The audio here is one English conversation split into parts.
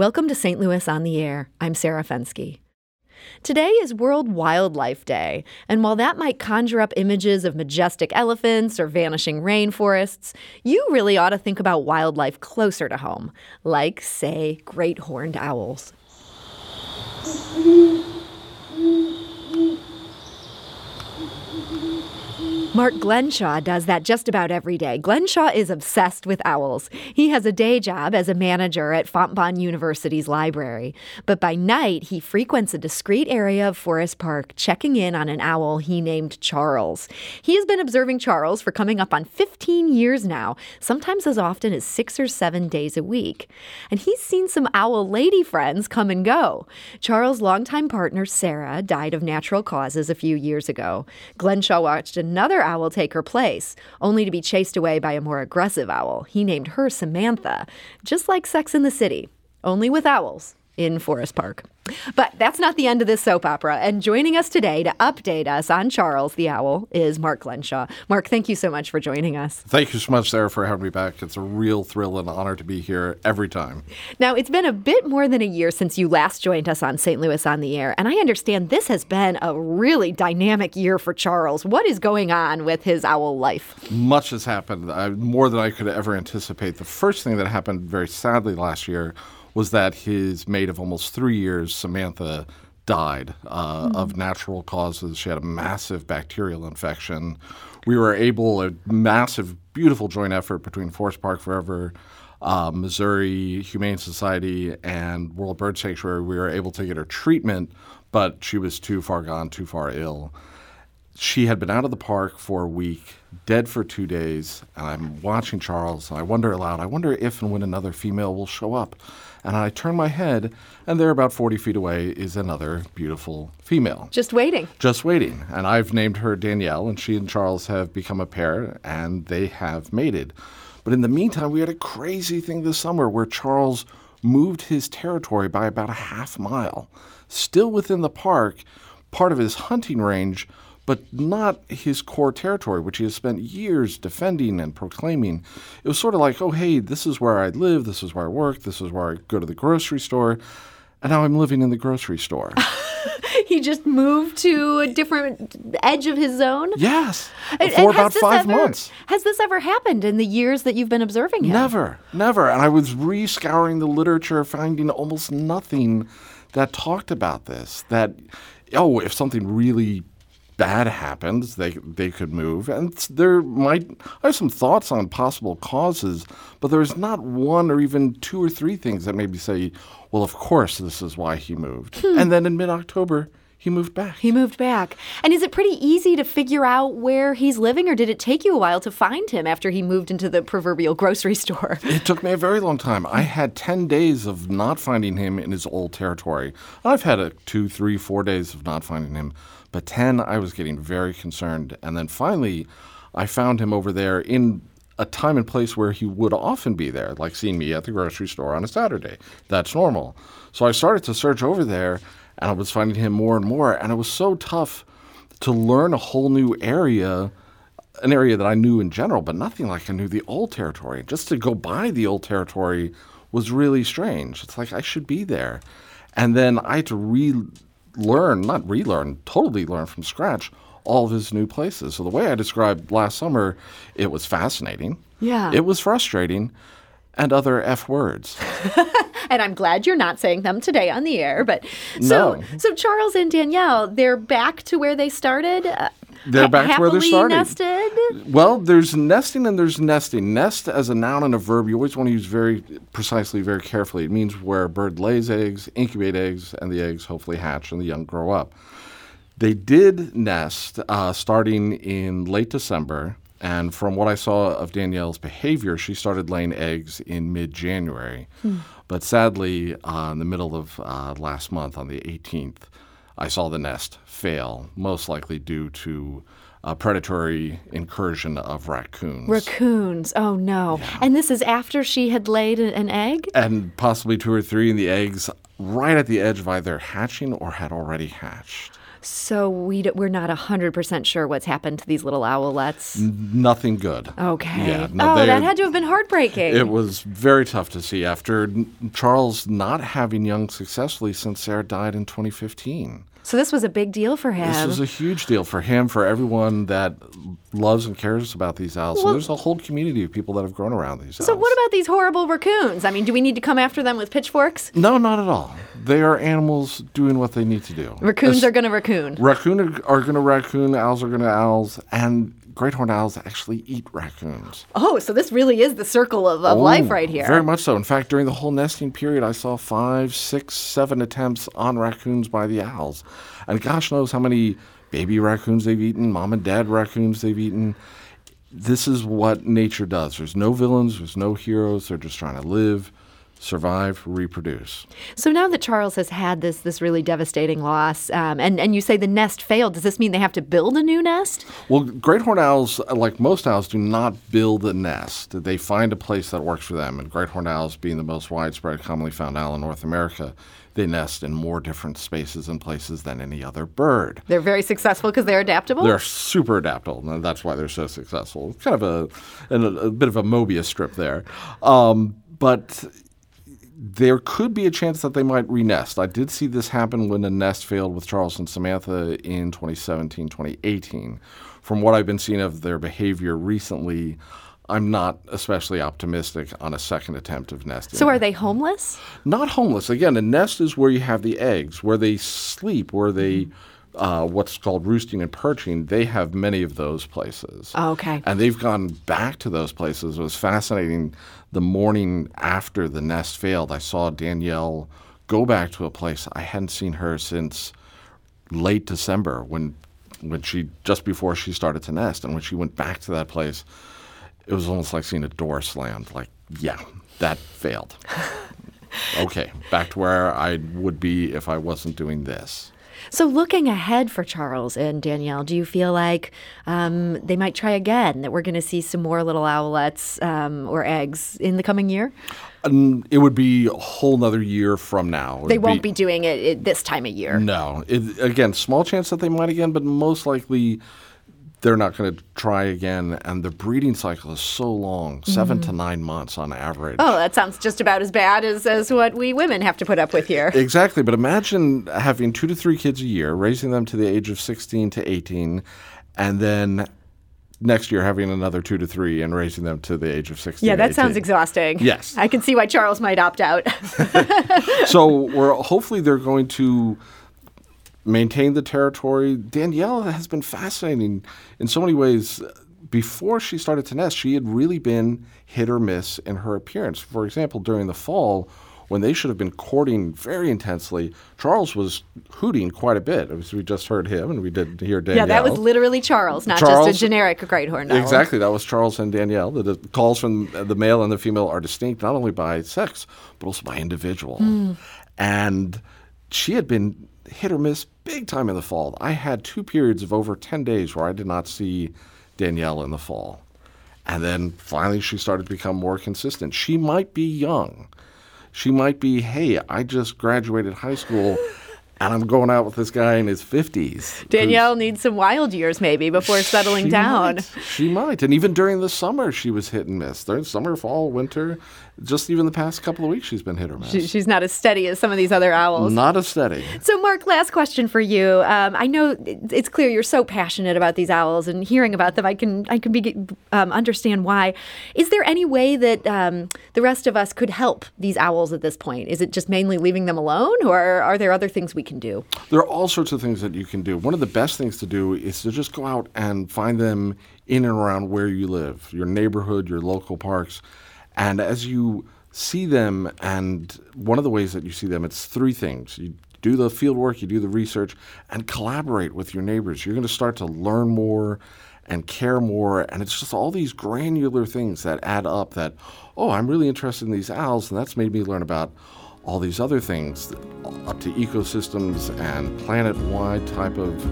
Welcome to St. Louis on the Air. I'm Sarah Fenske. Today is World Wildlife Day, and while that might conjure up images of majestic elephants or vanishing rainforests, you really ought to think about wildlife closer to home, like, say, great horned owls. Mark Glenshaw does that just about every day. Glenshaw is obsessed with owls. He has a day job as a manager at Fontbonne University's library, but by night he frequents a discreet area of Forest Park, checking in on an owl he named Charles. He has been observing Charles for coming up on 15 years now, sometimes as often as six or seven days a week. And he's seen some owl lady friends come and go. Charles' longtime partner, Sarah, died of natural causes a few years ago. Glenshaw watched another owl take her place, only to be chased away by a more aggressive owl. He named her Samantha, just like Sex in the City, only with owls in Forest Park. But that's not the end of this soap opera. And joining us today to update us on Charles the Owl is Mark Glenshaw. Mark, thank you so much for joining us. Thank you so much, Sarah, for having me back. It's a real thrill and honor to be here every time. Now, it's been a bit more than a year since you last joined us on St. Louis on the Air, and I understand this has been a really dynamic year for Charles. What is going on with his owl life? Much has happened, uh, more than I could ever anticipate. The first thing that happened very sadly last year was that his mate of almost three years, Samantha, died uh, mm-hmm. of natural causes. She had a massive bacterial infection. We were able, a massive, beautiful joint effort between Forest Park Forever, uh, Missouri Humane Society, and World Bird Sanctuary. We were able to get her treatment, but she was too far gone, too far ill. She had been out of the park for a week, dead for two days, and I'm watching Charles, and I wonder aloud, I wonder if and when another female will show up. And I turn my head, and there, about 40 feet away, is another beautiful female. Just waiting. Just waiting. And I've named her Danielle, and she and Charles have become a pair, and they have mated. But in the meantime, we had a crazy thing this summer where Charles moved his territory by about a half mile, still within the park, part of his hunting range but not his core territory, which he has spent years defending and proclaiming. It was sort of like, oh, hey, this is where I live, this is where I work, this is where I go to the grocery store, and now I'm living in the grocery store. he just moved to a different edge of his zone? Yes. And, for and about five ever, months. Has this ever happened in the years that you've been observing him? Never, never. And I was re scouring the literature, finding almost nothing that talked about this. That, oh, if something really bad happens, they they could move, and there might. I have some thoughts on possible causes, but there's not one or even two or three things that maybe say, well, of course this is why he moved. Hmm. And then in mid October, he moved back. He moved back. And is it pretty easy to figure out where he's living, or did it take you a while to find him after he moved into the proverbial grocery store? It took me a very long time. I had 10 days of not finding him in his old territory. I've had a two, three, four days of not finding him. But 10, I was getting very concerned. And then finally, I found him over there in a time and place where he would often be there, like seeing me at the grocery store on a Saturday. That's normal. So I started to search over there and I was finding him more and more. And it was so tough to learn a whole new area, an area that I knew in general, but nothing like I knew the old territory. Just to go by the old territory was really strange. It's like I should be there. And then I had to relearn, not relearn, totally learn from scratch all of his new places. So the way I described last summer, it was fascinating. Yeah. It was frustrating and other F words. and I'm glad you're not saying them today on the air. But so no. so Charles and Danielle, they're back to where they started. Uh, they're back to where they started. nested. Well, there's nesting and there's nesting. Nest as a noun and a verb, you always want to use very precisely, very carefully. It means where a bird lays eggs, incubate eggs, and the eggs hopefully hatch and the young grow up. They did nest uh, starting in late December. And from what I saw of Danielle's behavior, she started laying eggs in mid January. Hmm. But sadly, uh, in the middle of uh, last month, on the 18th, I saw the nest fail, most likely due to a predatory incursion of raccoons. Raccoons. Oh no. Yeah. And this is after she had laid an egg? And possibly two or three, and the eggs right at the edge of either hatching or had already hatched. So we d- we're not 100% sure what's happened to these little owlets. Nothing good. Okay. Yeah, no, oh, they- that had to have been heartbreaking. It was very tough to see after n- Charles not having young successfully since Sarah died in 2015. So this was a big deal for him. This was a huge deal for him, for everyone that loves and cares about these owls. Well- and there's a whole community of people that have grown around these owls. so what about these horrible raccoons? I mean, do we need to come after them with pitchforks? No, not at all. They are animals doing what they need to do. Raccoons As- are going to raccoon. Raccoon are, are going to raccoon, owls are going to owls, and great horned owls actually eat raccoons. Oh, so this really is the circle of, of life Oh, right here. Very much so. In fact, during the whole nesting period, I saw five, six, seven attempts on raccoons by the owls. And gosh knows how many baby raccoons they've eaten, mom and dad raccoons they've eaten. This is what nature does. There's no villains, there's no heroes. They're just trying to live, survive, reproduce. So now that Charles has had this this really devastating loss, um, and and you say the nest failed, does this mean they have to build a new nest? Well, great horned owls, like most owls, do not build a nest. They find a place that works for them. And great horned owls, being the most widespread, commonly found owl in North America, they nest in more different spaces and places than any other bird. They're very successful because they're adaptable. They're super adaptable, and that's why they're so successful. Kind of a, a, a bit of a Mobius strip there. Um, but there could be a chance that they might renest. I did see this happen when a nest failed with Charles and Samantha in 2017, 2018. From what I've been seeing of their behavior recently, I'm not especially optimistic on a second attempt of nesting. so are they homeless? Not homeless. Again, a nest is where you have the eggs, where they sleep, where they, mm-hmm. Uh, what's called roosting and perching. They have many of those places. Oh, okay. And they've gone back to those places. It was fascinating. The morning after the nest failed, I saw Danielle go back to a place I hadn't seen her since late December when when she just before she started to nest and when she went back to that place it was almost like seeing a door slammed like yeah that failed okay back to where I would be if I wasn't doing this So looking ahead for Charles and Danielle, do you feel like um, they might try again? That we're going to see some more little owlets um, or eggs in the coming year? and it would be a whole nother year from now They won't be doing it, it this time of year. No. It, again, small chance that they might again, but most likely they're not going to try again. And the breeding cycle is so long 7 to mm-hmm. nine months on average. Oh, that sounds just about as bad as, as what we women have to put up with here. Exactly. But imagine having two to three kids a year, raising them to the age of 16 to 18, and then next year having another two to three and raising them to the age of 16 Yeah, that sounds exhausting. Yes. I can see why Charles might opt out. so we're hopefully they're going to maintain the territory. Danielle has been fascinating in so many ways. Before she started to nest, she had really been hit or miss in her appearance. For example, during the fall, when they should have been courting very intensely, Charles was hooting quite a bit. As we just heard him, and we did hear Danielle. yeah, that was literally Charles, not just a generic great horned owl. Exactly. That was Charles and Danielle. The, the calls from the male and the female are distinct not only by sex, but also by individual. Hmm. And she had been hit or miss big time in the fall. I had two periods of over 10 days where I did not see Danielle in the fall. And then finally she started to become more consistent. She might be young. She might be, hey, I just graduated high school and I'm going out with this guy in his 50s. Danielle needs some wild years maybe before settling She down. might. She might. And even during the summer, she was hit and miss. During summer, fall, winter, just even the past couple of weeks, she's been hit or miss. She, she's not as steady as some of these other owls. Not as steady. So, Mark, last question for you. Um, I know it's clear you're so passionate about these owls, and hearing about them, I can I can be, um, understand why. Is there any way that um, the rest of us could help these owls at this point? Is it just mainly leaving them alone, or are there other things we can do? There are all sorts of things that you can do. One of the best things to do is to just go out and find them in and around where you live, your neighborhood, your local parks. And as you see them, and one of the ways that you see them, it's three things. You do the field work, you do the research, and collaborate with your neighbors. You're going to start to learn more and care more. And it's just all these granular things that add up that, oh, I'm really interested in these owls, and that's made me learn about all these other things up to ecosystems and planet wide type of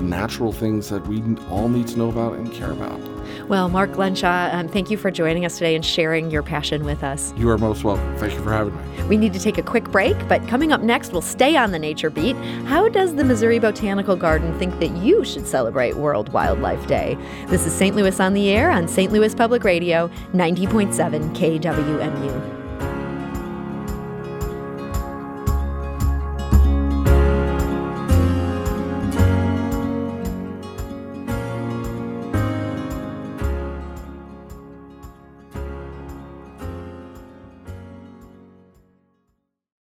natural things that we all need to know about and care about. Well, Mark Glenshaw, um, thank you for joining us today and sharing your passion with us. You are most welcome. Thank you for having me. We need to take a quick break, but coming up next, we'll stay on the nature beat. How does the Missouri Botanical Garden think that you should celebrate World Wildlife Day? This is St. Louis on the Air on St. Louis Public Radio, 90.7 KWMU.